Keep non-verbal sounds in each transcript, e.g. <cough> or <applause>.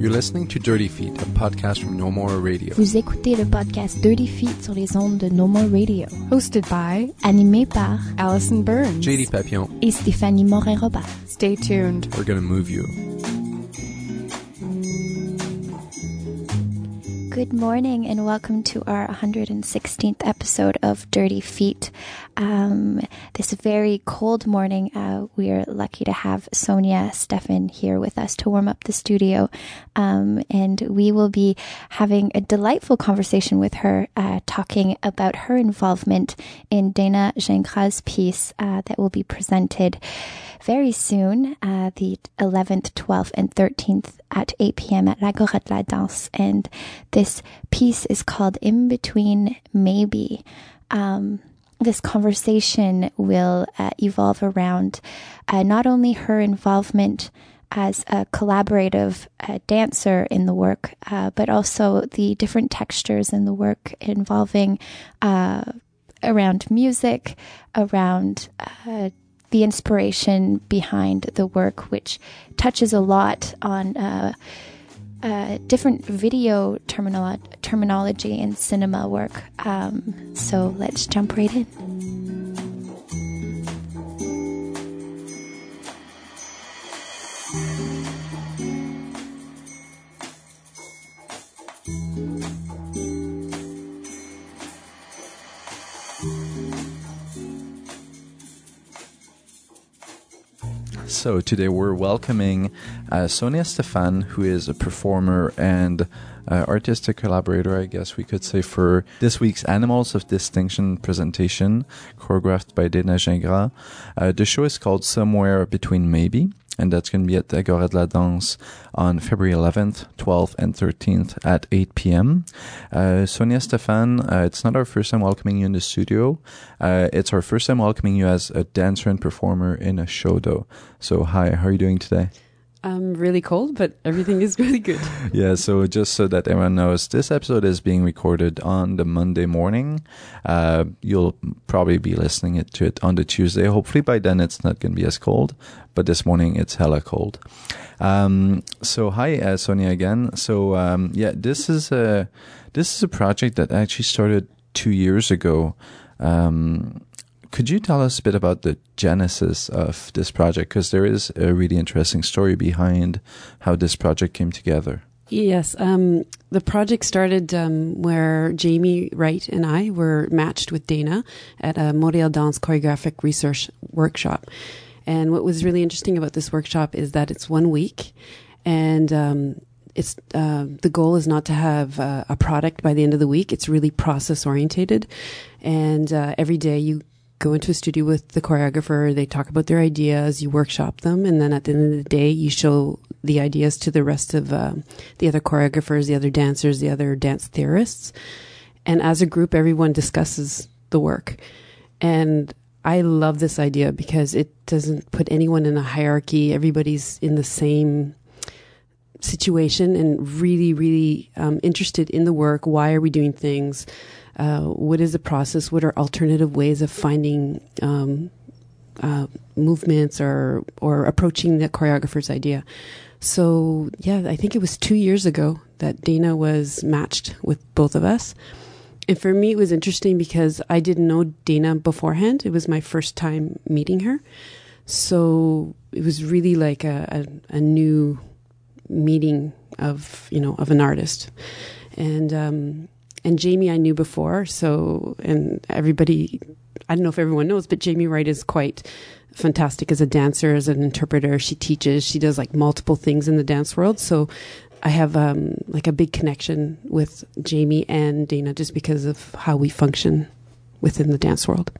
You're listening to Dirty Feet, a podcast from No More Radio. Vous écoutez le podcast Dirty Feet sur les ondes de No More Radio, Hosted by animé par Allison Burns. JD Papillon, et Stéphanie Morin-Robert. Stay tuned. we're gonna move you. Good morning and welcome to our 116th episode of Dirty Feet. Um, this very cold morning, uh, we are lucky to have Sonia Stefan here with us to warm up the studio. Um, and we will be having a delightful conversation with her, uh, talking about her involvement in Dana Gingras's piece uh, that will be presented very soon, uh, the 11th, 12th, and 13th at 8 p.m. at l'Agora de la Danse. And this piece is called In Between Maybe. Um, this conversation will uh, evolve around uh, not only her involvement as a collaborative uh, dancer in the work, uh, but also the different textures in the work involving uh, around music, around uh, the inspiration behind the work, which touches a lot on uh, uh, different video terminolo- terminology in cinema work. Um, so let's jump right in. So today we're welcoming uh, Sonia Stefan, who is a performer and uh, artistic collaborator, I guess we could say, for this week's Animals of Distinction presentation, choreographed by Dana Gingras. Uh, the show is called Somewhere Between Maybe, and that's going to be at the Agora de la Danse on February 11th, 12th, and 13th at 8 p.m. Uh, Sonia Stefan, uh, it's not our first time welcoming you in the studio. Uh, it's our first time welcoming you as a dancer and performer in a show, though. So, hi, how are you doing today? I'm really cold, but everything is <laughs> really good. Yeah, so just so that everyone knows, this episode is being recorded on the Monday morning. Uh, you'll probably be listening to it on the Tuesday. Hopefully by then it's not going to be as cold, but this morning it's hella cold. Um, so hi, uh, Sonia again. So um, yeah, this is a this is a project that actually started two years ago. Um, could you tell us a bit about the genesis of this project? Because there is a really interesting story behind how this project came together. Yes, um, the project started um, where Jamie Wright and I were matched with Dana at a Montreal Dance Choreographic Research Workshop. And what was really interesting about this workshop is that it's one week, and um, it's uh, the goal is not to have uh, a product by the end of the week. It's really process orientated, and uh, every day you go into a studio with the choreographer. They talk about their ideas, you workshop them, and then at the end of the day, you show the ideas to the rest of uh, the other choreographers, the other dancers, the other dance theorists. And as a group, everyone discusses the work. And I love this idea because it doesn't put anyone in a hierarchy. Everybody's in the same situation and really, really um, interested in the work. Why are we doing things? Uh, what is the process? What are alternative ways of finding um, uh, movements or or approaching the choreographer's idea? So yeah, I think it was two years ago that Dana was matched with both of us. And for me, it was interesting because I didn't know Dana beforehand. It was my first time meeting her. So it was really like a, a, a new meeting of, you know, of an artist. And, um, and Jamie I knew before. So, and everybody, I don't know if everyone knows, but Jamie Wright is quite fantastic as a dancer, as an interpreter. She teaches, she does like multiple things in the dance world. So I have um, like a big connection with Jamie and Dana just because of how we function within the dance world.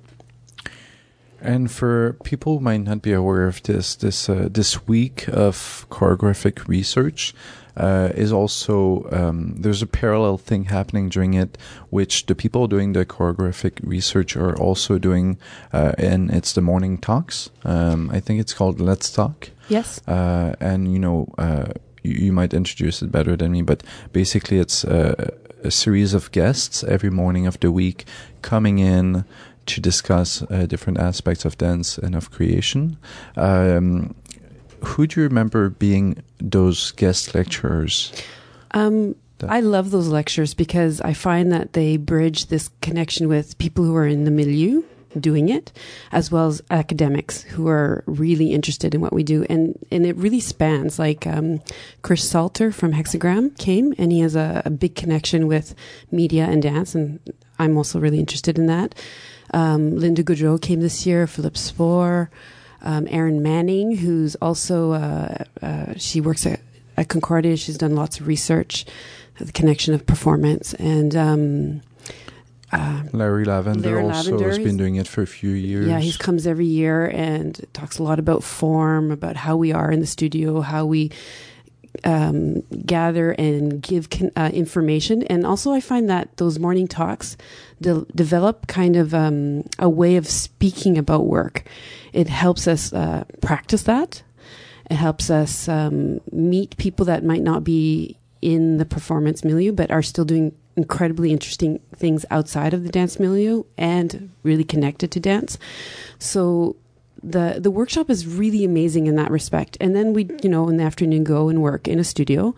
And for people who might not be aware of this, this uh, this week of choreographic research uh, is also um, there's a parallel thing happening during it, which the people doing the choreographic research are also doing, uh, and it's the morning talks. Um, I think it's called Let's Talk. Yes. Uh, and you know, uh, you, you might introduce it better than me, but basically it's a, a series of guests every morning of the week coming in to discuss uh, different aspects of dance and of creation. Um, who do you remember being those guest lecturers? Um, I love those lectures because I find that they bridge this connection with people who are in the milieu doing it, as well as academics who are really interested in what we do. And, and it really spans. Like um, Chris Salter from Hexagram came, and he has a, a big connection with media and dance, and I'm also really interested in that. Um, Lynda Gaudreau came this year, Philip Spohr, um, Erin Manning, who's also, uh, uh, she works at, at Concordia. She's done lots of research, the connection of performance. And um, uh, Larry Lavender Larry also Lavender has been doing it for a few years. yeah, he comes every year and talks a lot about form, about how we are in the studio, how we um, gather and give con- uh, information. And also, I find that those morning talks de- develop kind of um, a way of speaking about work. It helps us uh, practice that. It helps us um, meet people that might not be in the performance milieu, but are still doing incredibly interesting things outside of the dance milieu and really connected to dance. So the the workshop is really amazing in that respect. And then we, you know, in the afternoon go and work in a studio.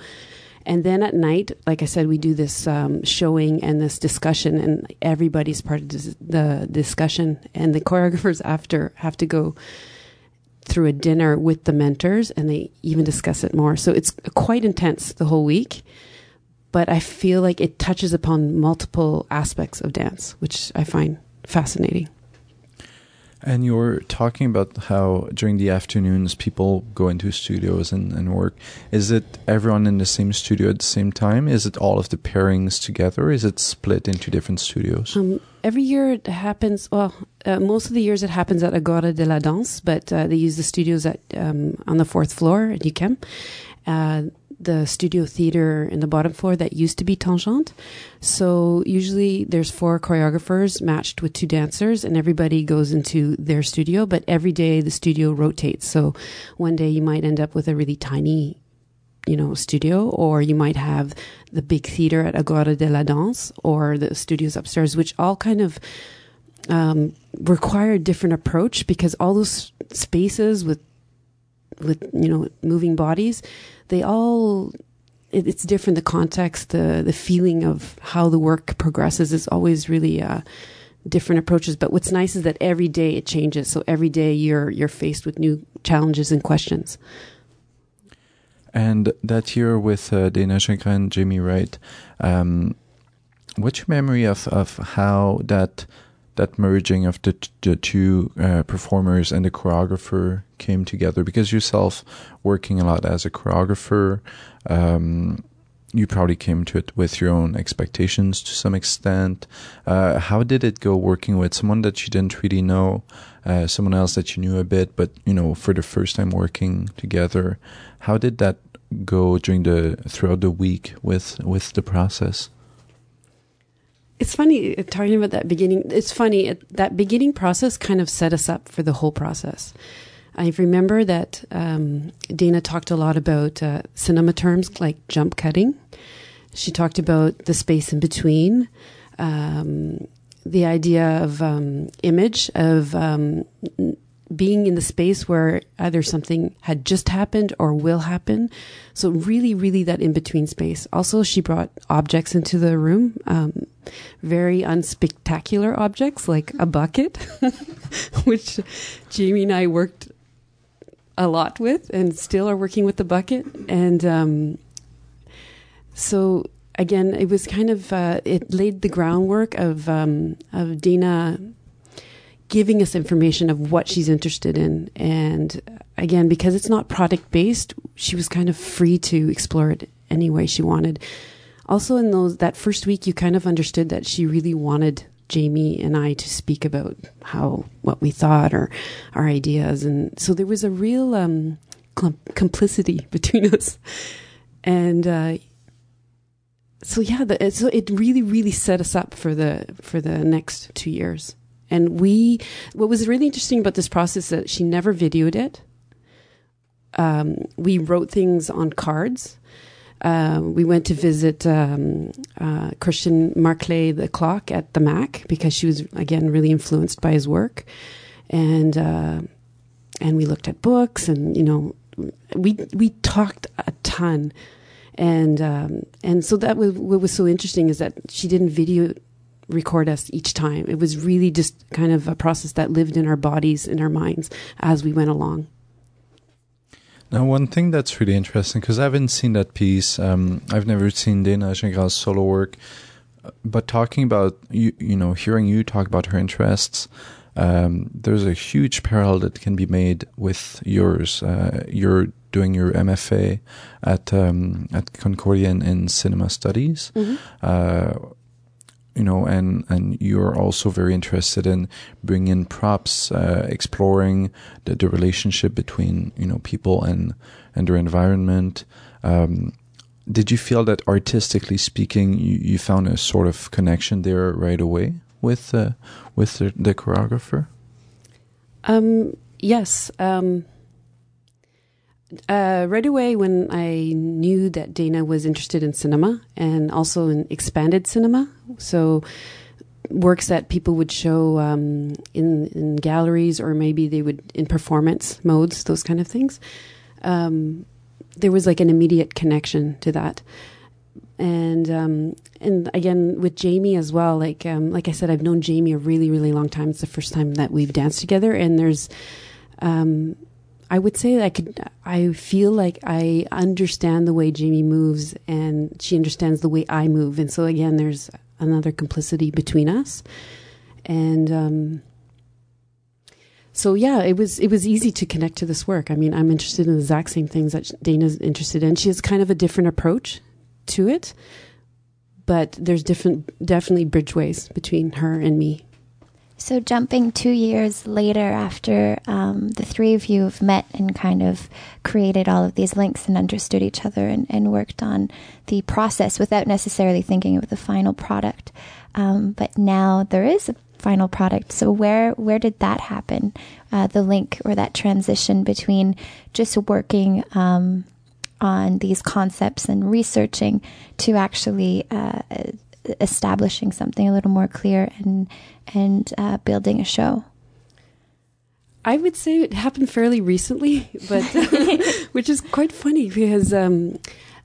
And then at night, like I said, we do this um, showing and this discussion, and everybody's part of this, the discussion. And the choreographers after have to go through a dinner with the mentors, and they even discuss it more. So it's quite intense the whole week. But I feel like it touches upon multiple aspects of dance, which I find fascinating. And you were talking about how during the afternoons people go into studios and, and work. Is it everyone in the same studio at the same time? Is it all of the pairings together? Is it split into different studios? Um, every year it happens. Well, uh, most of the years it happens at Agora de la Danse, but uh, they use the studios at um, on the fourth floor at UQAM. Uh, the studio theater in the bottom floor that used to be Tangente. So usually there's four choreographers matched with two dancers, and everybody goes into their studio. But every day the studio rotates. So one day you might end up with a really tiny you know, studio, or you might have the big theater at Agora de la Danse, or the studios upstairs, which all kind of um, require a different approach because all those spaces with with you know moving bodies, they all it, it's different. The context, the the feeling of how the work progresses is always really uh, different approaches. But what's nice is that every day it changes. So every day you're you're faced with new challenges and questions. And that year with uh, Dana Shankar and Jamie Wright, um, what's your memory of, of how that that merging of the, the two uh, performers and the choreographer came together? Because yourself working a lot as a choreographer, um, you probably came to it with your own expectations to some extent. Uh, how did it go working with someone that you didn't really know, uh, someone else that you knew a bit, but you know, for the first time working together? How did that go during the throughout the week with with the process? It's funny uh, talking about that beginning. It's funny it, that beginning process kind of set us up for the whole process. I remember that um, Dana talked a lot about uh, cinema terms like jump cutting. She talked about the space in between, um, the idea of um, image of um, being in the space where either something had just happened or will happen. So really, really that in between space. Also, she brought objects into the room, um, very unspectacular objects like a bucket, <laughs> which Jamie and I worked a lot with and still are working with the bucket. And um, so again, it was kind of uh, it laid the groundwork of um, of Dana giving us information of what she's interested in, and again, because it's not product based, she was kind of free to explore it any way she wanted. Also, in those that first week, you kind of understood that she really wanted Jamie and I to speak about how what we thought or our ideas, and so there was a real um, com- complicity <laughs> between us, and uh, so yeah, the, so it really, really set us up for the for the next two years. And we, what was really interesting about this process is that she never videoed it. Um, we wrote things on cards. Uh, we went to visit um, uh, Christian Marclay, the clock at the Mac, because she was again really influenced by his work, and uh, and we looked at books, and you know we we talked a ton, and um, and so that was what was so interesting is that she didn't video record us each time. It was really just kind of a process that lived in our bodies, in our minds as we went along. Now, one thing that's really interesting because I haven't seen that piece. Um, I've never seen Dana Gingras's solo work, but talking about you, you know, hearing you talk about her interests, um, there's a huge parallel that can be made with yours. Uh, you're doing your MFA at um, at Concordia in, in cinema studies. Mm-hmm. Uh, you know, and and you're also very interested in bringing props, uh, exploring the, the relationship between you know people and and their environment. Um, did you feel that artistically speaking, you, you found a sort of connection there right away with uh, with the, the choreographer? Um, yes. Um, uh, right away, when I knew that Dana was interested in cinema and also in expanded cinema, so works that people would show um, in in galleries or maybe they would in performance modes, those kind of things. Um, there was like an immediate connection to that, and um, and again with Jamie as well. Like um, like I said, I've known Jamie a really really long time. It's the first time that we've danced together, and there's um, I would say I could. I feel like I understand the way Jamie moves, and she understands the way I move, and so again, there's another complicity between us, and um, so yeah, it was it was easy to connect to this work. I mean, I'm interested in the exact same things that Dana's interested in. She has kind of a different approach to it, but there's different, definitely bridgeways between her and me. So, jumping two years later, after um, the three of you have met and kind of created all of these links and understood each other and, and worked on the process without necessarily thinking of the final product, um, but now there is a final product. So, where where did that happen? Uh, the link or that transition between just working um, on these concepts and researching to actually uh, establishing something a little more clear and and uh, building a show? I would say it happened fairly recently, <laughs> but <laughs> which is quite funny because um,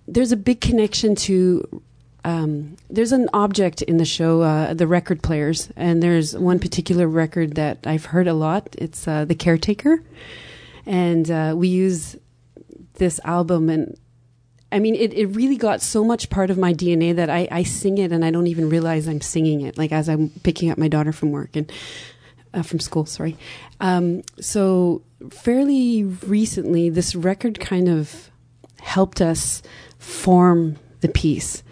there's a big connection to. Um, there's an object in the show, uh, the record players, and there's one particular record that I've heard a lot. It's uh, the Caretaker, and uh, we use this album and I mean, it, it really got so much part of my DNA that I, I sing it and I don't even realize I'm singing it, like as I'm picking up my daughter from work and uh, from school, sorry. Um, so, fairly recently, this record kind of helped us form the piece.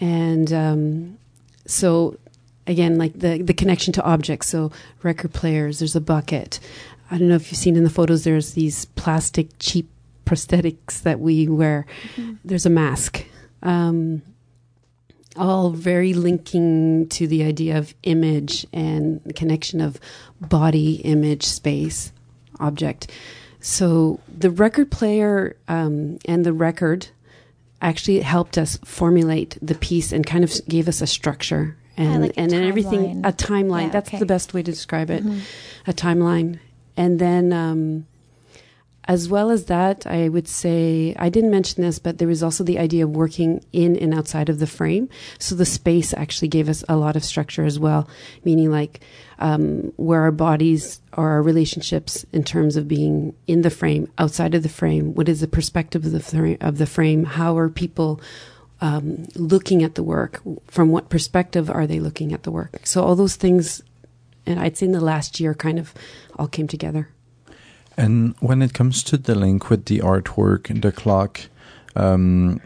And um, so, again, like the, the connection to objects. So, record players, there's a bucket. I don't know if you've seen in the photos, there's these plastic cheap prosthetics that we wear. Mm-hmm. There's a mask. Um, all very linking to the idea of image and the connection of body, image, space, object. So the record player um, and the record actually helped us formulate the piece and kind of gave us a structure and like and then everything a timeline. Yeah, That's okay. the best way to describe it. Mm-hmm. A timeline, and then. Um, as well as that, I would say, I didn't mention this, but there was also the idea of working in and outside of the frame. So the space actually gave us a lot of structure as well, meaning like um, where our bodies or our relationships in terms of being in the frame, outside of the frame, what is the perspective of the, frame, of the frame, how are people um, looking at the work, from what perspective are they looking at the work. So all those things, and I'd say in the last year kind of all came together. And when it comes to the link with the artwork the clock, um,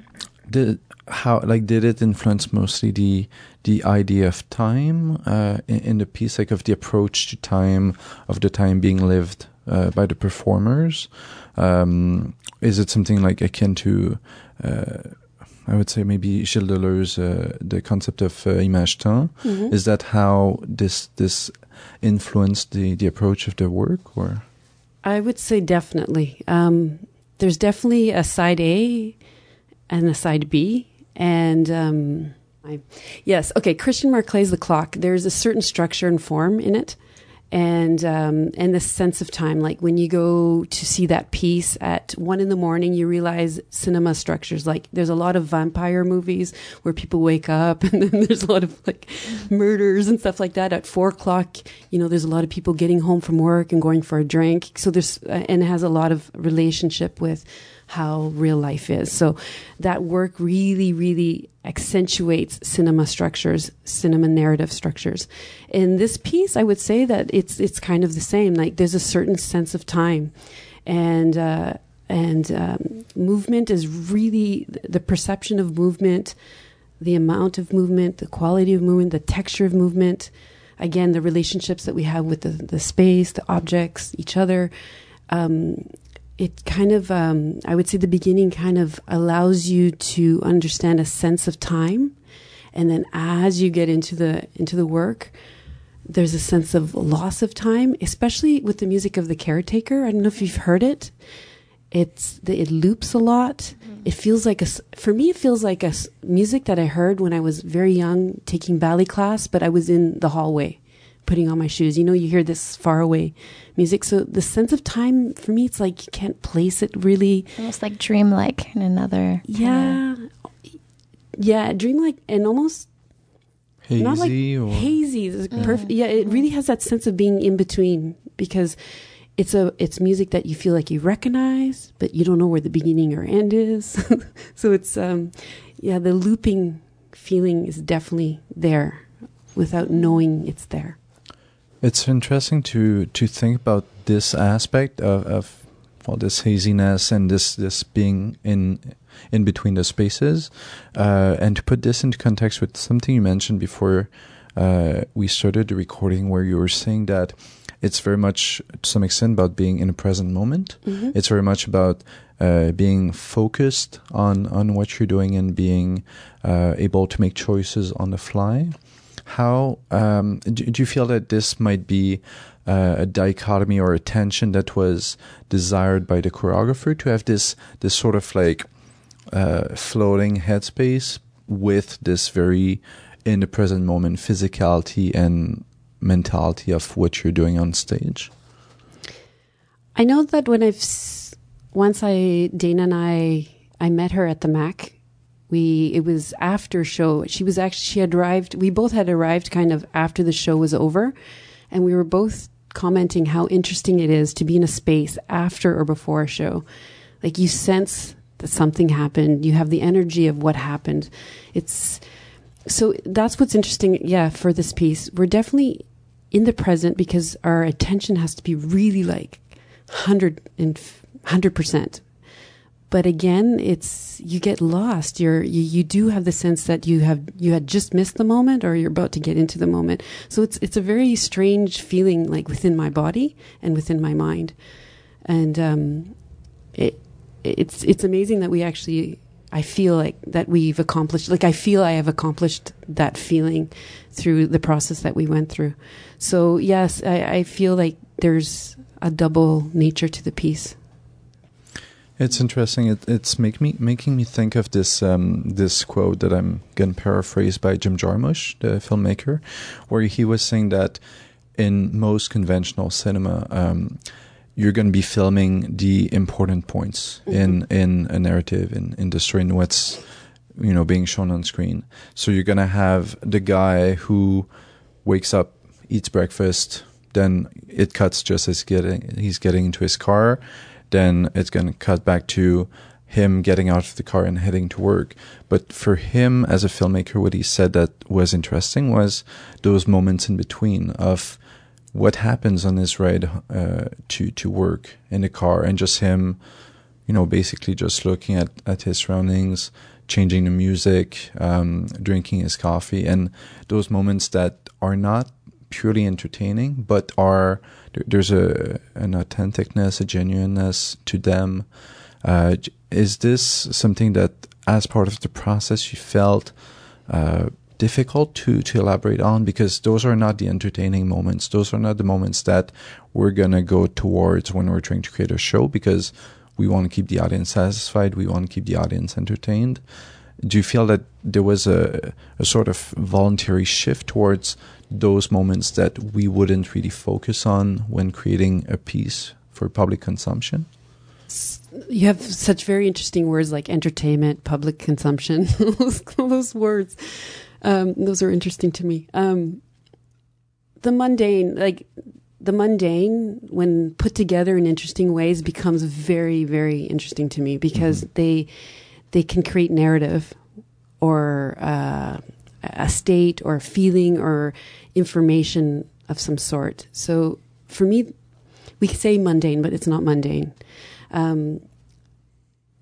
did how like did it influence mostly the the idea of time uh, in, in, the piece, like of the approach to time, of the time being lived uh, by the performers? Um, is it something like akin to? Uh, I would say maybe Gilles Deleuze, uh, the concept of uh, image temps. Mm-hmm. Is that how this this influenced the the approach of the work, or? I would say definitely. Um, there's definitely a side A and a side B. And um, I, yes, okay, Christian Marclay's The Clock. There's a certain structure and form in it. And um, and the sense of time. Like when you go to see that piece at one in the morning, you realize cinema structures. Like there's a lot of vampire movies where people wake up, <laughs> and then there's a lot of like murders and stuff like that. At four o'clock, you know, there's a lot of people getting home from work and going for a drink. So there's uh, and it has a lot of relationship with how real life is. So that work really, really accentuates cinema structures, cinema narrative structures. In this piece, I would say that it's it's kind of the same. Like there's a certain sense of time, and uh, and um, movement is really the perception of movement, the amount of movement, the quality of movement, the texture of movement. Again, the relationships that we have with the, the space, the objects, each other. Um, it kind of, um, I would say the beginning kind of allows you to understand a sense of time. And then as you get into the, into the work, there's a sense of loss of time, especially with the music of the caretaker. I don't know if you've heard it. It's the, it loops a lot. Mm-hmm. It feels like a for me. It feels like a music that I heard when I was very young, taking ballet class. But I was in the hallway, putting on my shoes. You know, you hear this far away music. So the sense of time for me, it's like you can't place it really. Almost like dreamlike in another. Yeah, yeah, dreamlike and almost hazy not like or hazy. It's perfect. Yeah, it really has that sense of being in between because it's a it's music that you feel like you recognize, but you don't know where the beginning or end is. <laughs> so it's um, yeah, the looping feeling is definitely there without knowing it's there. It's interesting to to think about this aspect of, of well, this haziness and this this being in in between the spaces, uh, and to put this into context with something you mentioned before uh, we started the recording, where you were saying that it's very much to some extent about being in a present moment. Mm-hmm. It's very much about uh, being focused on on what you're doing and being uh, able to make choices on the fly. How um, do, do, you feel that this might be uh, a dichotomy or a tension that was desired by the choreographer to have this this sort of like uh, floating headspace with this very in the present moment physicality and mentality of what you're doing on stage? I know that when I've once I Dana and I I met her at the Mac we it was after show she was actually she had arrived we both had arrived kind of after the show was over. And we were both commenting how interesting it is to be in a space after or before a show. Like you sense that something happened. You have the energy of what happened. It's so that's what's interesting yeah for this piece. We're definitely in the present because our attention has to be really like 100 and 100% but again it's you get lost. You're you, you do have the sense that you have you had just missed the moment or you're about to get into the moment. So it's it's a very strange feeling like within my body and within my mind. And um, it it's it's amazing that we actually I feel like that we've accomplished like I feel I have accomplished that feeling through the process that we went through. So yes I, I feel like there's a double nature to the piece it's interesting. It, it's make me making me think of this um, this quote that I'm going to paraphrase by Jim Jarmusch, the filmmaker, where he was saying that in most conventional cinema, um, you're going to be filming the important points mm-hmm. in in a narrative, in in the story, in what's you know being shown on screen. So you're going to have the guy who wakes up, eats breakfast, then it cuts just as getting he's getting into his car then it's going to cut back to him getting out of the car and heading to work. But for him as a filmmaker, what he said that was interesting was those moments in between of what happens on his ride uh, to to work in the car, and just him, you know, basically just looking at at his surroundings, changing the music, um, drinking his coffee, and those moments that are not purely entertaining, but are there's a an authenticness, a genuineness to them. Uh, is this something that, as part of the process, you felt uh, difficult to to elaborate on? Because those are not the entertaining moments. Those are not the moments that we're gonna go towards when we're trying to create a show. Because we want to keep the audience satisfied. We want to keep the audience entertained. do you feel that there was a, a sort of voluntary shift towards those moments that we wouldn't really focus on when creating a piece for public consumption? You have such very interesting words like entertainment, public consumption. <laughs> those, those words, um, those are interesting to me. Um, the mundane, like the mundane, when put together in interesting ways, becomes very, very interesting to me because mm-hmm. they they can create narrative or uh, a state or a feeling or information of some sort. So for me, we say mundane, but it's not mundane. Um,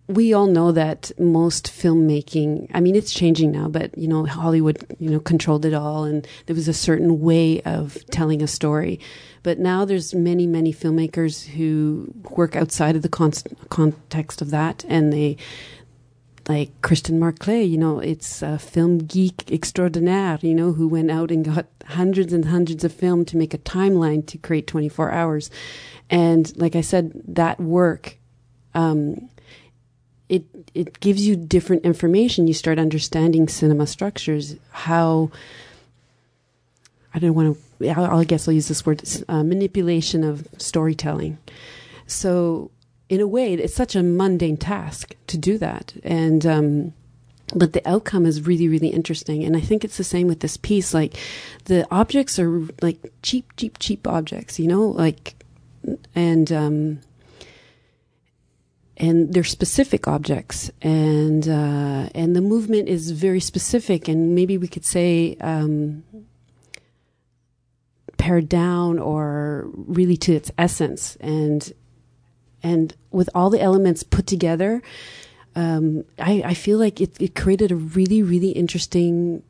we all know that most filmmaking, I mean, it's changing now, but you know, Hollywood, you know, controlled it all and there was a certain way of telling a story. But now there's many, many filmmakers who work outside of the con- context of that and they, like Christian Marclay, you know, it's a film geek extraordinaire, you know, who went out and got hundreds and hundreds of film to make a timeline to create 24 hours. And like I said, that work, um, it it gives you different information. You start understanding cinema structures, how I don't want to. I guess I'll use this word: uh, manipulation of storytelling. So, in a way, it's such a mundane task to do that, and um, but the outcome is really, really interesting. And I think it's the same with this piece. Like, the objects are like cheap, cheap, cheap objects. You know, like, and um, and they're specific objects, and uh, and the movement is very specific, and maybe we could say um, pared down or really to its essence, and and with all the elements put together, um, I, I feel like it, it created a really really interesting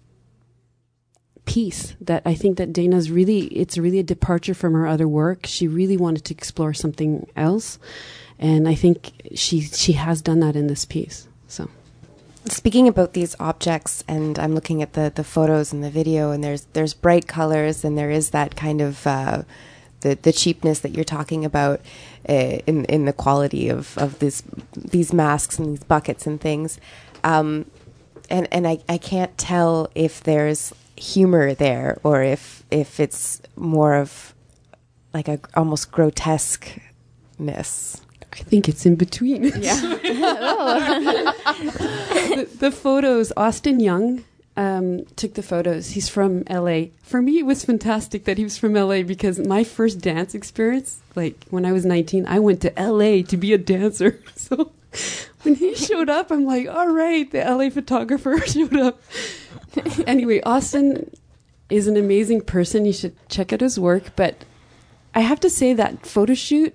piece that I think that Dana's really it's really a departure from her other work. She really wanted to explore something else and I think she she has done that in this piece. So. Speaking about these objects, and I'm looking at the, the photos and the video, and there's there's bright colors, and there is that kind of uh, the the cheapness that you're talking about uh, in in the quality of of this these masks and these buckets and things, um, and and I, I can't tell if there's humor there or if if it's more of like a almost grotesqueness. I think it's in between. Yeah. <laughs> the, the, photos, Austin Young um, took the photos. He's from LA. For me, it was fantastic that he was from LA because my first dance experience, like when I was 19, I went to LA to be a dancer. <laughs> So when he showed up, I'm like, all right, the LA photographer <laughs> showed up. anyway, Austin is an amazing person. You should check out his work. But I have to say that photo shoot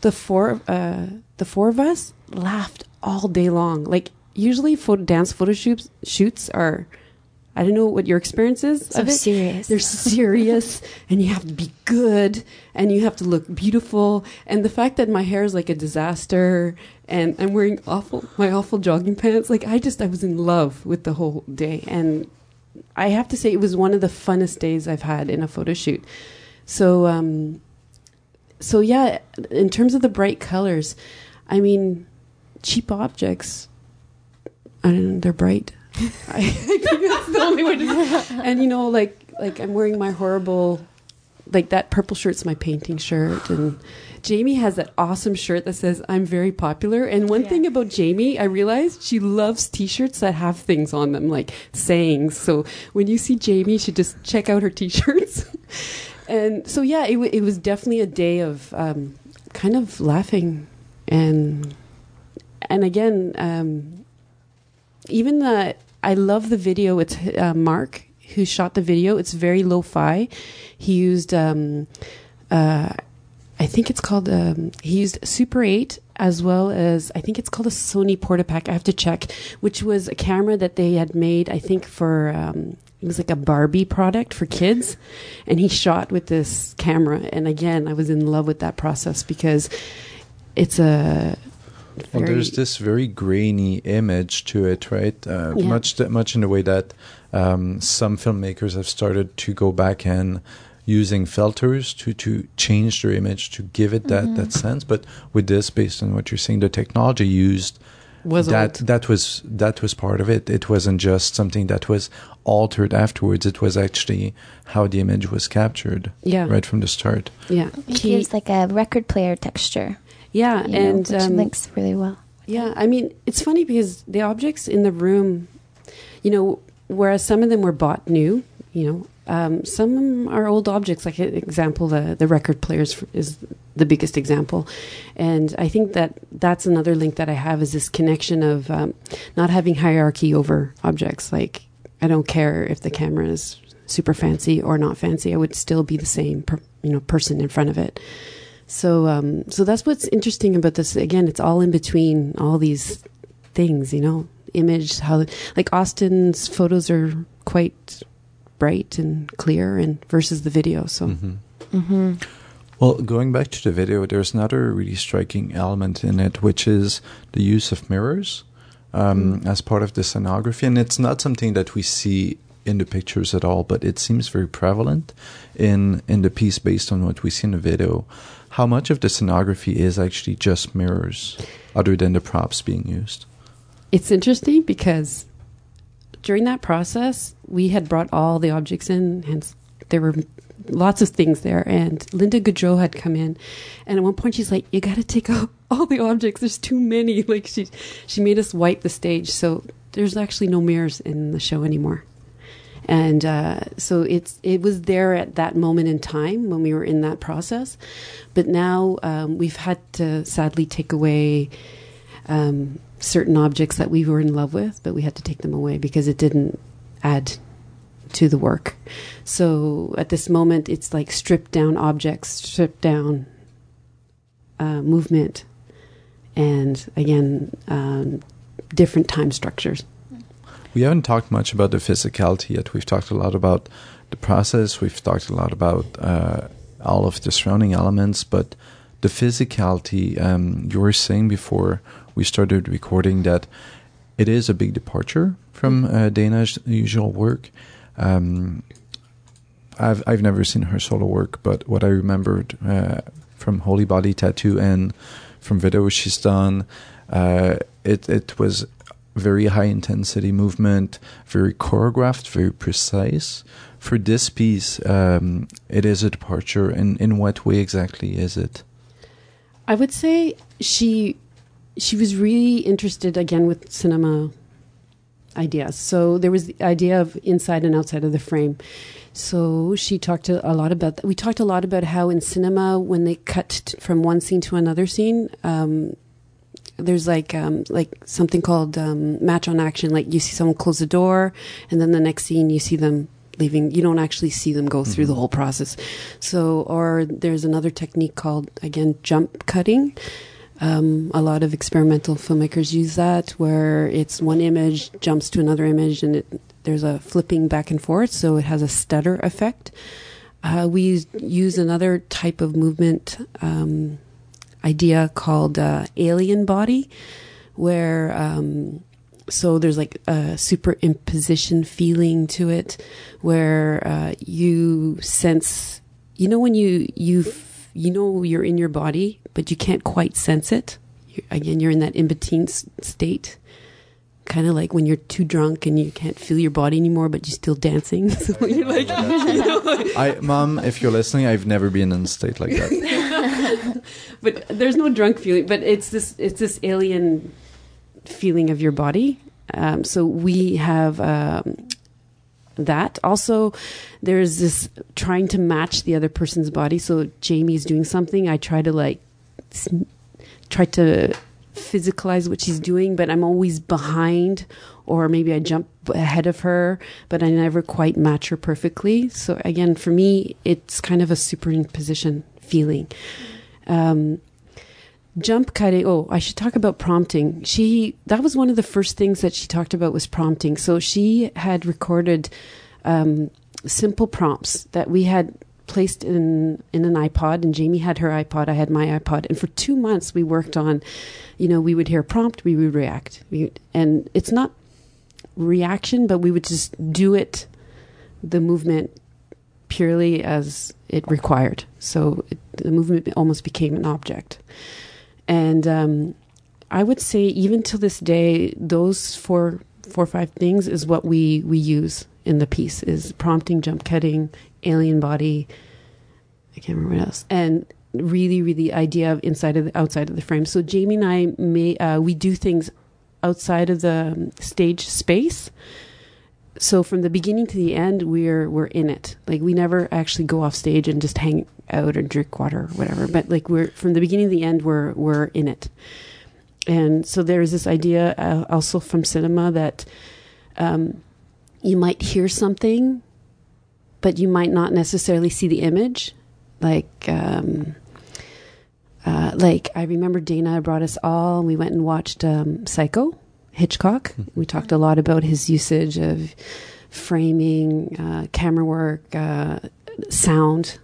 the four uh, the four of us laughed all day long. Like usually, photo, dance photo shoots shoots are. I don't know what your experience is. So serious. They're serious, and you have to be good, and you have to look beautiful. And the fact that my hair is like a disaster, and I'm wearing awful my awful jogging pants, like I just I was in love with the whole day, and I have to say it was one of the funnest days I've had in a photo shoot. So um, so yeah, in terms of the bright colors, I mean, cheap objects. I don't know, they're bright. I <laughs> think that's the only way to. And you know, like like I'm wearing my horrible, like that purple shirt's my painting shirt, and Jamie has that awesome shirt that says "I'm very popular." And one yeah. thing about Jamie, I realized she loves T-shirts that have things on them, like sayings. So when you see Jamie, you should just check out her T-shirts <laughs> and so yeah, it, w- it was definitely a day of um, kind of laughing and and again, um, even the I love the video. It's uh, Mark who shot the video. It's very lo-fi. He used um, uh, I think it's called um, he used Super 8 as well as I think it's called a Sony Portapak. I have to check, which was a camera that they had made I think for um, it was like a Barbie product for kids, and he shot with this camera. And again, I was in love with that process because it's a well, there's this very grainy image to it, right? Uh, yeah. Much, much in the way that um, some filmmakers have started to go back and using filters to to change their image to give it that mm-hmm. that sense. But with this, based on what you're saying, the technology used was that old. that was that was part of it. It wasn't just something that was altered afterwards. It was actually how the image was captured Yeah. right from the start. Yeah. It He- gives like a record player texture. Yeah, you know, and which um, links really well. Yeah, I mean, it's funny because the objects in the room, you know, whereas some of them were bought new, you know, um, some are old objects. Like example, the the record players is the biggest example, and I think that that's another link that I have is this connection of um, not having hierarchy over objects. Like I don't care if the camera is super fancy or not fancy; I would still be the same, per, you know, person in front of it. So, um, so that's what's interesting about this. Again, it's all in between all these things, you know, image, how, like Austin's photos are quite bright and clear and versus the video. So, Mhm. Mm-hmm. Well, going back to the video, there's another really striking element in it, which is the use of mirrors um, as part of the scenography. And it's not something that we see in the pictures at all, but it seems very prevalent in in the piece based on what we see in the video. How much of the scenography is actually just mirrors, other than the props being used? it's interesting because during that process, we had brought all the objects in, hence there were lots of things there. And Lynda Gaudreau had come in, and at one point she's like, "You got to take out <laughs> all the objects. There's too many." <laughs> Like she she made us wipe the stage, so there's actually no mirrors in the show anymore. And uh, so it's it was there at that moment in time when we were in that process, but now um, we've had to sadly take away um, certain objects that we were in love with, but we had to take them away because it didn't add to the work. So at this moment, it's like stripped down objects, stripped down uh, movement, and again, um, different time structures. We haven't talked much about the physicality yet. We've talked a lot about the process. We've talked a lot about uh, all of the surrounding elements, but the physicality. Um, you were saying before we started recording that it is a big departure from uh, Dana's usual work. Um, I've I've never seen her solo work, but what I remembered uh, from Holy Body Tattoo and from videos she's done, uh, it it was very high intensity movement, very choreographed, very precise. For this piece, um, it is a departure. In in what way exactly is it? I would say she she was really interested again with cinema ideas. So there was the idea of inside and outside of the frame. So she talked a, lot about. We talked a lot about how in cinema when they cut from one scene to another scene. Um, there's like um, like something called um, match on action. Like you see someone close the door, and then the next scene you see them leaving. You don't actually see them go through the whole process. So, or there's another technique called again jump cutting. Um, a lot of experimental filmmakers use that, where it's one image jumps to another image, and it, there's a flipping back and forth, so it has a stutter effect. Uh, we use, use another type of movement um, idea called uh, alien body, where um, so there's like a superimposition feeling to it, where uh, you sense, you know, when you you you know you're in your body, but you can't quite sense it. you again, you're in that in between state. Kind of like when you're too drunk and you can't feel your body anymore, but you're still dancing. <laughs> So you're like, <laughs> you know, I, mom, if you're listening, I've never been in a state like that. <laughs> but there's no drunk feeling but it's this it's this alien feeling of your body. Um, so we have um, that. Also there's this trying to match the other person's body. So jamie's doing something. I try to like s- try to physicalize what she's doing but i'm always behind or maybe i jump ahead of her but i never quite match her perfectly. So again for me it's kind of a superimposition feeling. Um, jump cutting oh i should talk about prompting. She that was one of the first things that she talked about was prompting. So she had recorded um, simple prompts that we had placed in in an ipod and jamie had her ipod i had my ipod and for two months we worked on you know we would hear prompt we would react we, and it's not reaction but we would just do it the movement purely as it required. So it, the movement almost became an object. And um, I would say even to this day, those four four or five things is what we we use in the piece is prompting, jump cutting, alien body. I can't remember what else, and really, really idea of inside of the outside of the frame. So Jamie and I may uh, we do things outside of the um, stage space. So from the beginning to the end, we're we're in it. Like we never actually go off stage and just hang out or drink water or whatever. But like we're from the beginning to the end, we're we're in it. And so there's this idea uh, also from cinema that um, you might hear something, but you might not necessarily see the image. Like, um, uh, like I remember Dana brought us all, and we went and watched um, Psycho, Hitchcock. We talked a lot about his usage of framing, uh, camera work, uh, sound.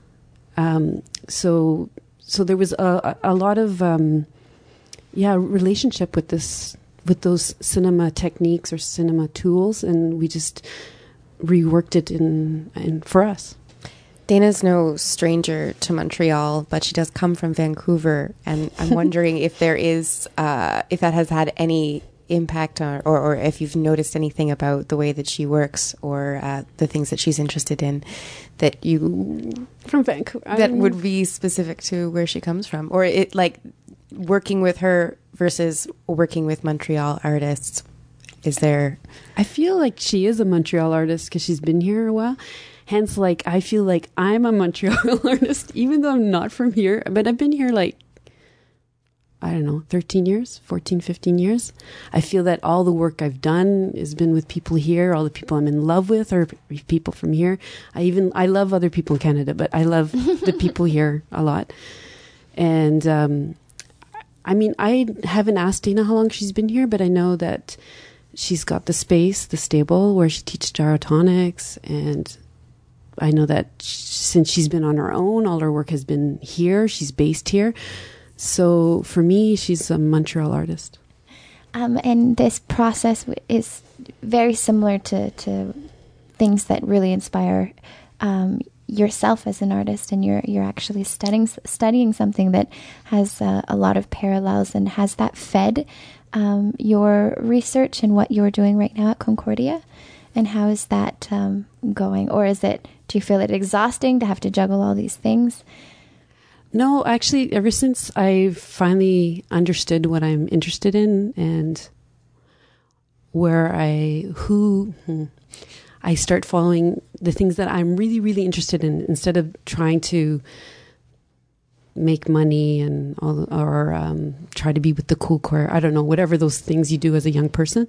Um, so, so there was a, a lot of um, yeah relationship with this with those cinema techniques or cinema tools, and we just reworked it in, in for us. Dana's no stranger to Montreal, but she does come from Vancouver, and I'm <laughs> wondering if there is, uh, if that has had any impact on, or, or if you've noticed anything about the way that she works or uh, the things that she's interested in that you from Vancouver that would be specific to where she comes from, or it like working with her versus working with Montreal artists? Is there? I feel like she is a Montreal artist because she's been here a while. Hence, like, I feel like I'm a <laughs> Montreal artist, even though I'm not from here. But I've been here like, I don't know, 13 years, 14, 15 years. I feel that all the work I've done has been with people here. All the people I'm in love with are people from here. I even, I love other people in Canada, but I love the <laughs> people here a lot. And, um, I mean, I haven't asked Dana how long she's been here, but I know that she's got the space, the stable where she teaches gyrotonics. And I know that since she's been on her own, all her work has been here. She's based here. So for me, she's a Montreal artist. Um, and this process is very similar to, to things that really inspire um, yourself as an artist and you're you're actually studying studying something that has uh, a lot of parallels and has that fed um, your research and what you're doing right now at Concordia? And how is that um, going? Or is it do you feel it exhausting to have to juggle all these things? No actually ever since i finally understood what i'm interested in and where i who hmm, I start following the things that I'm really, really interested in instead of trying to make money and all, or um, try to be with the cool choir. I don't know, whatever those things you do as a young person,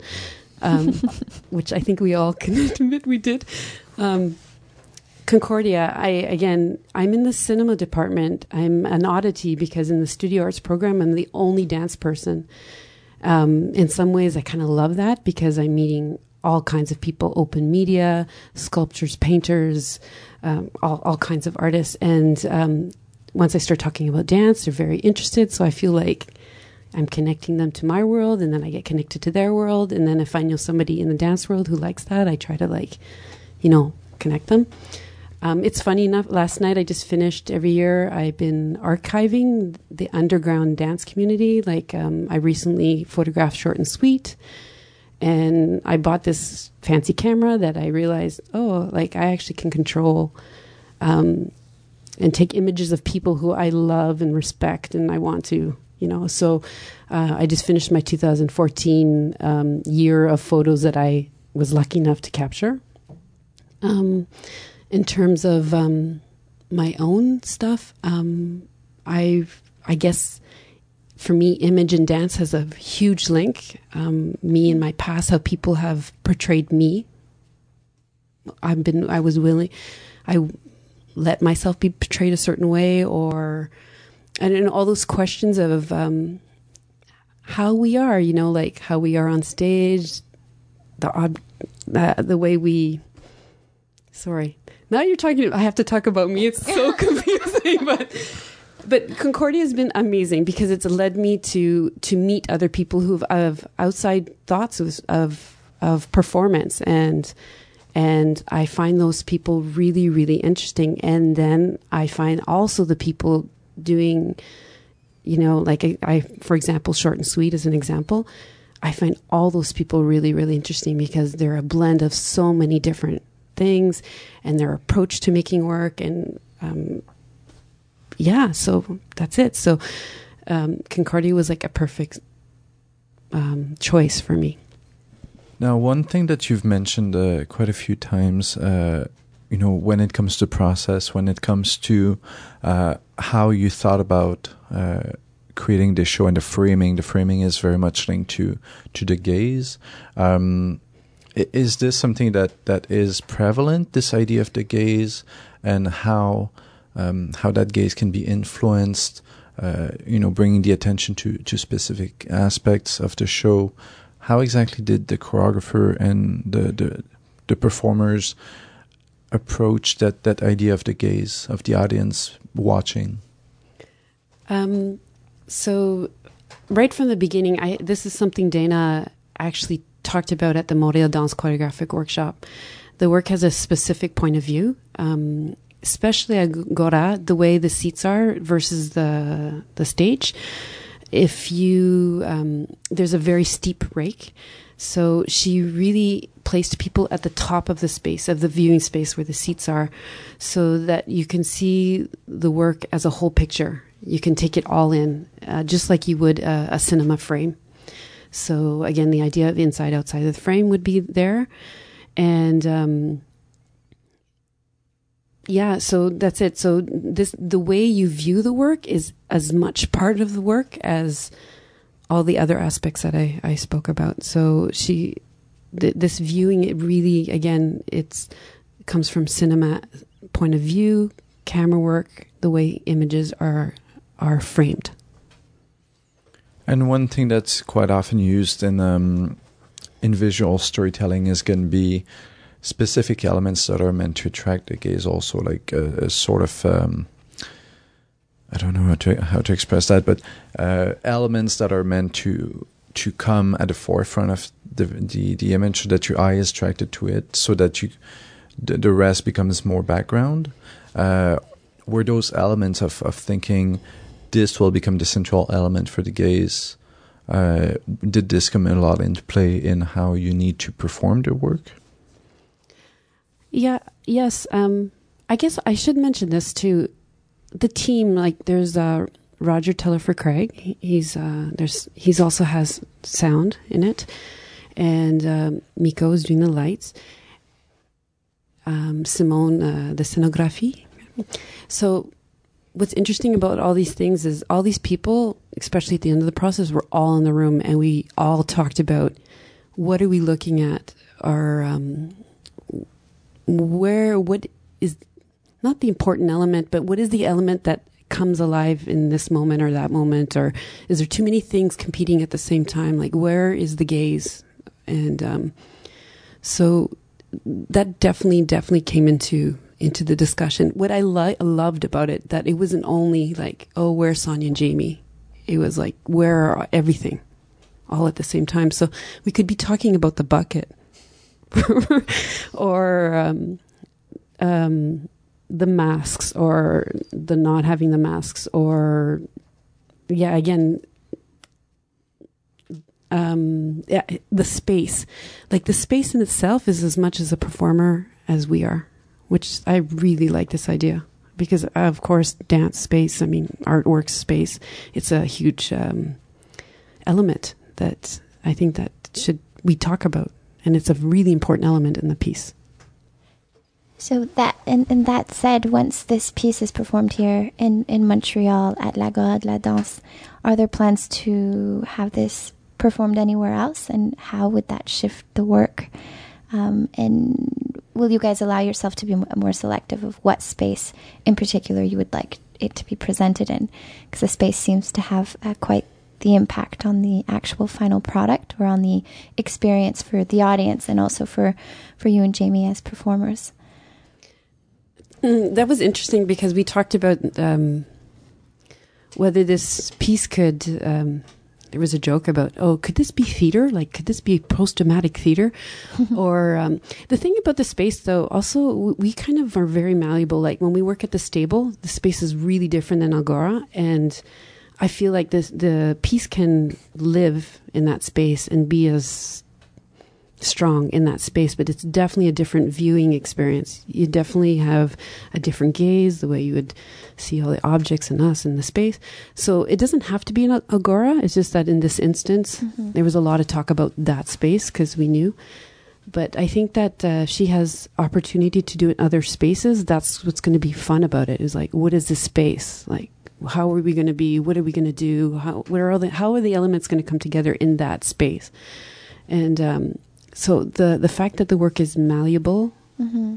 um, <laughs> which I think we all can <laughs> admit we did. Um, Concordia, I again, I'm in the cinema department. I'm an oddity because in the studio arts program, I'm the only dance person. Um, in some ways, I kind of love that because I'm meeting all kinds of people open media, sculptors, painters, um, all, all kinds of artists. And um, once I start talking about dance, they're very interested. So I feel like I'm connecting them to my world, and then I get connected to their world. And then if I know somebody in the dance world who likes that, I try to, like, you know, connect them. Um, it's funny enough, last night I just finished every year, I've been archiving the underground dance community. Like, um, I recently photographed Short and Sweet and I bought this fancy camera that I realized, oh, like I actually can control um, and take images of people who I love and respect, and I want to, you know. So uh, I just finished my 2014 um, year of photos that I was lucky enough to capture. Um, in terms of um, my own stuff, um, I I guess for me, image and dance has a huge link. Um, me and my past, how people have portrayed me. I've been, I was willing, I let myself be portrayed a certain way, or, and, and all those questions of um, how we are, you know, like how we are on stage, the odd, uh, the way we. Sorry, now you're talking. I have to talk about me. It's so <laughs> confusing, but but Concordia has been amazing because it's led me to to meet other people who have outside thoughts of, of of performance and and I find those people really really interesting and then I find also the people doing you know, like I, I, for example, short and sweet as an example. I find all those people really, really interesting because they're a blend of so many different things and their approach to making work. And um, yeah, so that's it. So um, Concordia was like a perfect um, choice for me. Now, one thing that you've mentioned uh, quite a few times, uh, you know, when it comes to process, when it comes to uh, how you thought about uh, creating the show and the framing, the framing is very much linked to to the gaze. Um, is this something that, that is prevalent? This idea of the gaze and how um, how that gaze can be influenced, uh, you know, bringing the attention to to specific aspects of the show how exactly did the choreographer and the the, the performers approach that that idea of the gaze of the audience watching? Um, so right from the beginning, I this is something Dana actually talked about at the Montreal Dance Choreographic Workshop. The work has a specific point of view, um, especially at Agora, the way the seats are versus the the stage if you um, there's a very steep rake. So she really placed people at the top of the space of the viewing space where the seats are so that you can see the work as a whole picture. You can take it all in uh, just like you would a, a cinema frame. So again the idea of inside outside of the frame would be there. And um, yeah, so that's it. So this the way you view the work is as much part of the work as all the other aspects that I, I spoke about. So she th- this viewing it really again it's comes from cinema point of view, camera work, the way images are are framed. And one thing that's quite often used in um, in visual storytelling is going to be specific elements that are meant to attract the gaze also like a, a sort of um, I don't know how to how to express that but uh, elements that are meant to to come at the forefront of the, the the image so that your eye is attracted to it so that you the, the rest becomes more background. Uh, were those elements of, of thinking this will become the central element for the gaze uh, did this come a lot into play in how you need to perform the work yeah. Yes. Um, I guess I should mention this too. The team, like, there's uh, Roger Tellier-Craig. He's uh, there's he's also has sound in it, and um, Miko is doing the lights. Um, Simone, uh, the scenography. So, what's interesting about all these things is all these people, especially at the end of the process, were all in the room, and we all talked about what are we looking at, our um, where what is not the important element, but what is the element that comes alive in this moment or that moment, or is there too many things competing at the same time? Like where is the gaze? And um, so that definitely, definitely came into into the discussion. What I lo- loved about it that it wasn't only like, oh, where's Sonia and Jamie? It was like, where are everything, all at the same time. So we could be talking about the bucket <laughs> or um, um, the masks or the not having the masks or yeah again um, yeah, the space. Like the space in itself is as much as a performer as we are which i really like this idea. Because of course dance space i mean artwork space it's a huge um, element that i think that should we talk about and it's a really important element in the piece. So that and, and that said, once this piece is performed here in, in Montreal at l'Agora de la Danse, are there plans to have this performed anywhere else? And how would that shift the work? Um, and will you guys allow yourself to be more selective of what space in particular you would like it to be presented in? Because the space seems to have uh, quite the impact on the actual final product or on the experience for the audience and also for, for you and Jamie as performers. Mm, that was interesting because we talked about um, whether this piece could. Um, there was a joke about, oh, could this be theater? Like, could this be post dramatic theater? <laughs> or um, the thing about the space, though, also we kind of are very malleable. Like when we work at the stable, the space is really different than Agora, and I feel like this the piece can live in that space and be as strong in that space, but it's definitely a different viewing experience. You definitely have a different gaze, the way you would see all the objects and us in the space. So it doesn't have to be an agora. It's just that in this instance, Mhm. there was a lot of talk about that space because we knew. But I think that uh, she has opportunity to do it in other spaces. That's what's going to be fun about it. Is like, what is this space like? How are we going to be? What are we going to do? How where are the how are the elements going to come together in that space? And um, so the the fact that the work is malleable. hmm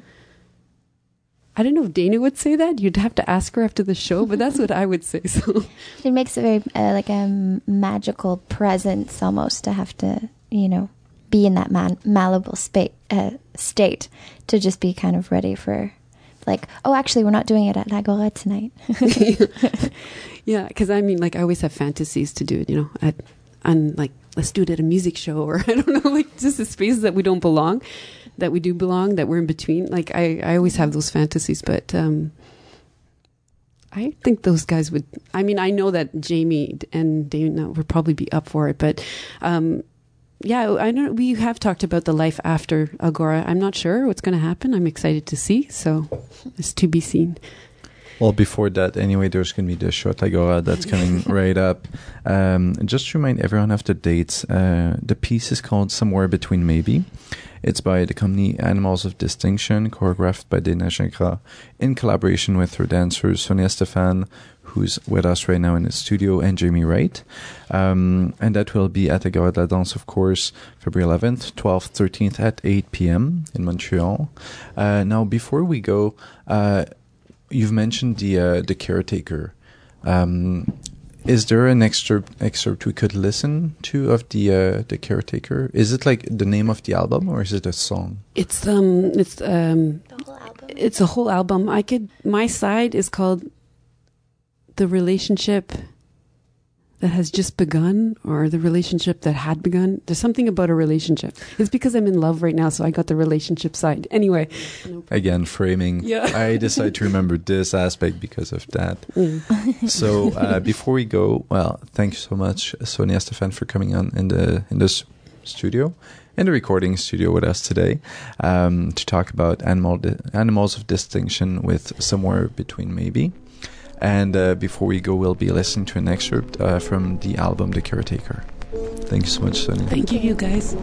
I don't know if Dana would say that. You'd have to ask her after the show, but that's what I would say. So <laughs> It makes a very uh, like a magical presence almost to have to you know be in that man- malleable spa- uh, state to just be kind of ready for like oh actually we're not doing it at l'agora tonight. <laughs> <laughs> yeah, because I mean, like I always have fantasies to do it. You know, at and like let's do it at a music show or <laughs> I don't know, like just the spaces that we don't belong, that we do belong, that we're in between. Like I, I always have those fantasies, but um, I think those guys would. I mean, I know that Jamie and Dana would probably be up for it, but um, yeah, I know we have talked about the life after Agora. I'm not sure what's going to happen. I'm excited to see, so it's to be seen. Well, before that, anyway, there's going to be the Shot Agora that's coming <laughs> right up. Um, just to remind everyone of the dates, uh, the piece is called Somewhere Between Maybe. It's by the company Animals of Distinction, choreographed by Dana Gingras, in collaboration with her dancers Sonia Stefan, who's with us right now in the studio, and Jamie Wright. Um, and that will be at Agora de la Danse, of course, February 11th, 12th, 13th at 8 p.m. in Montreal. Uh, now, before we go, uh, you've mentioned the uh, the caretaker. Um, is there an excerpt excerpt we could listen to of the uh, the caretaker? Is it like the name of the album or is it a song? It's um, it's um, The whole album. it's a whole album. I could. My side is called "The Relationship That Has Just Begun" or "The Relationship That Had Begun." There's something about a relationship. It's because I'm in love right now, so I got the relationship side. Anyway, Again, framing. Yeah. I decided to remember this aspect because of that. mm. so uh, before we go, well, thank you so much, Sonia Stefan, for coming on in the in this studio, in the recording studio with us today, um, to talk about animal di- animals of distinction with somewhere between maybe. And uh, before we go, we'll be listening to an excerpt uh, from the album The Caretaker. Thank you so much, Sonia. thank you, you guys.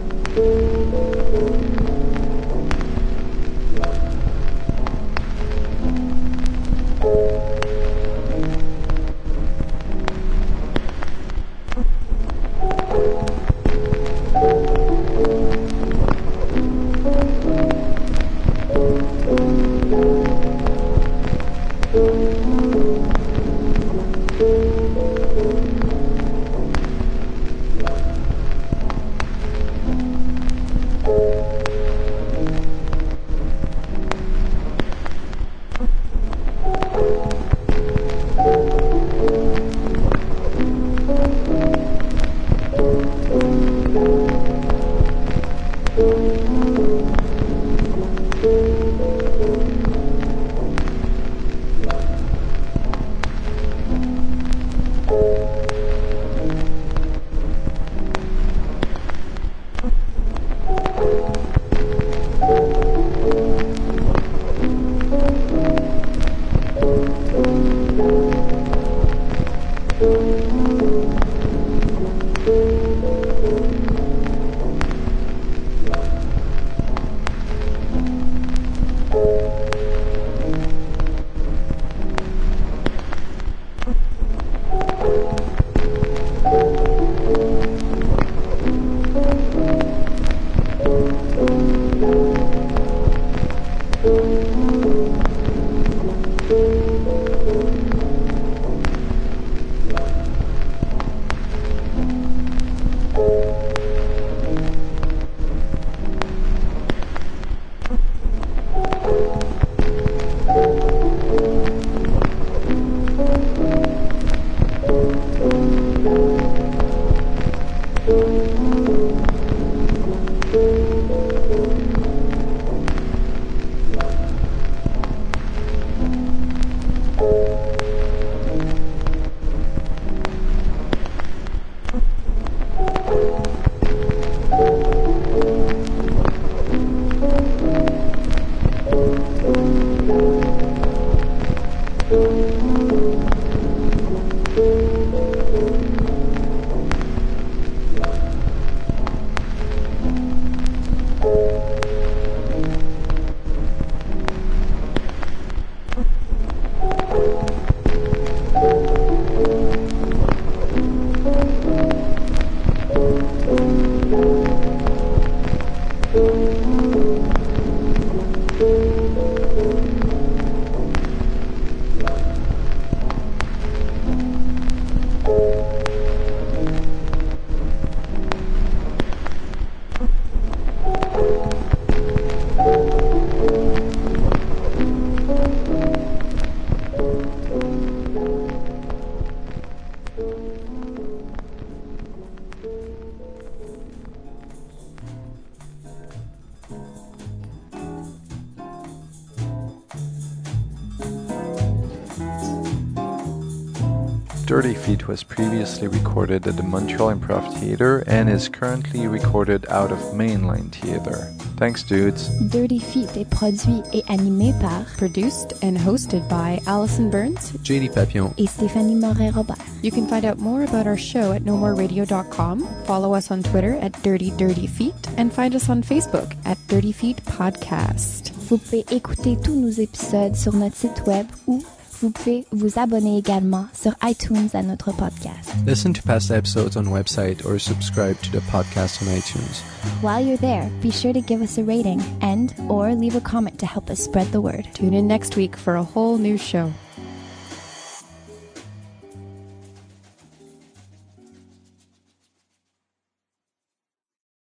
Recorded at the Montreal Improv Theatre and is currently recorded out of Mainline Theatre. Thanks, dudes. Dirty Feet est produit et animé par Produced and hosted by Allison Burns. JD Papillon. et Stéphanie Morin-Robert. You can find out more about our show at nomoreradio.com, follow us on Twitter at Dirty Dirty Feet, and find us on Facebook at Dirty Feet Podcast. Vous pouvez écouter tous nos épisodes sur notre site web ou vous pouvez vous abonner également sur iTunes à notre podcast. Listen to past episodes on website or subscribe to the podcast on iTunes. While you're there, be sure to give us a rating and or leave a comment to help us spread the word. Tune in next week for a whole new show.